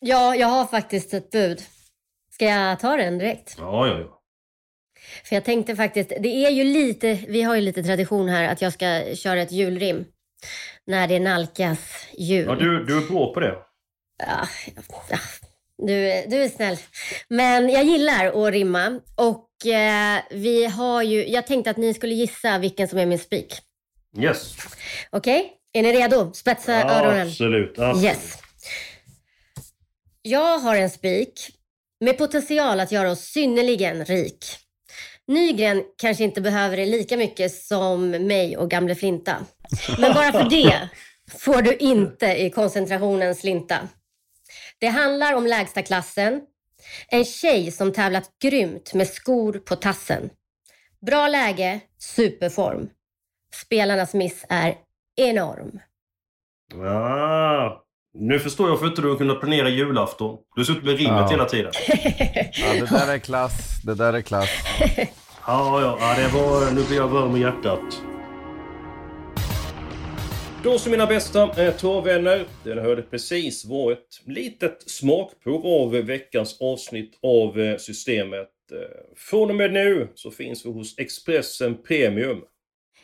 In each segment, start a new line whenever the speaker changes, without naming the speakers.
Ja, jag har faktiskt ett bud. Ska jag ta den direkt?
Ja, ja, ja.
För jag tänkte faktiskt, det är ju lite, vi har ju lite tradition här att jag ska köra ett julrim. När det nalkas jul.
ja du, du är bra på det.
Ja, ja, du, du är snäll. Men jag gillar att rimma och eh, vi har ju, jag tänkte att ni skulle gissa vilken som är min spik.
Yes.
Okej? Är ni redo? Spetsa öronen.
absolut. absolut.
Yes. Jag har en spik med potential att göra oss synnerligen rik. Nygren kanske inte behöver det lika mycket som mig och gamle Flinta. Men bara för det får du inte i koncentrationens slinta. Det handlar om lägsta klassen. En tjej som tävlat grymt med skor på tassen. Bra läge, superform. Spelarnas miss är enorm.
Ah nu förstår jag varför inte du har kunnat planera julafton. Du har suttit med rimmet
Ja.
hela tiden.
Ja, det där är klass. Det där är klass.
Ja, ja, ja det var... Nu blir jag varm i hjärtat. Då så mina bästa torvvänner. Det hörde precis var ett litet smakprov av veckans avsnitt av eh, Systemet. Eh, Från och med nu så finns vi hos Expressen Premium.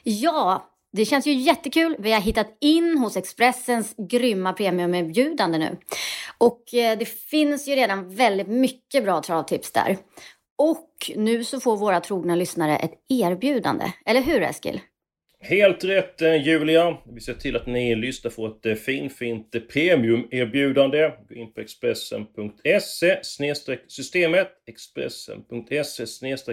Ja, det känns ju jättekul. Vi har hittat in hos Expressens grymma premiumerbjudande nu. Och eh, det finns ju redan väldigt mycket bra travtips där. Och nu så får våra trogna lyssnare ett erbjudande. Eller hur Eskil?
Helt rätt eh, Julia. Vi ser till att ni lyssnar får ett eh, finfint premiumerbjudande. Gå in på expressen.se systemet expressen.se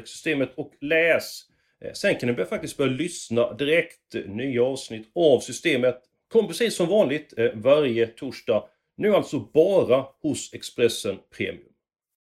systemet och läs. Eh, sen kan ni börja- faktiskt börja lyssna direkt. Eh, nya avsnitt av systemet kommer precis som vanligt eh, varje torsdag. Nu alltså bara hos Expressen Premium.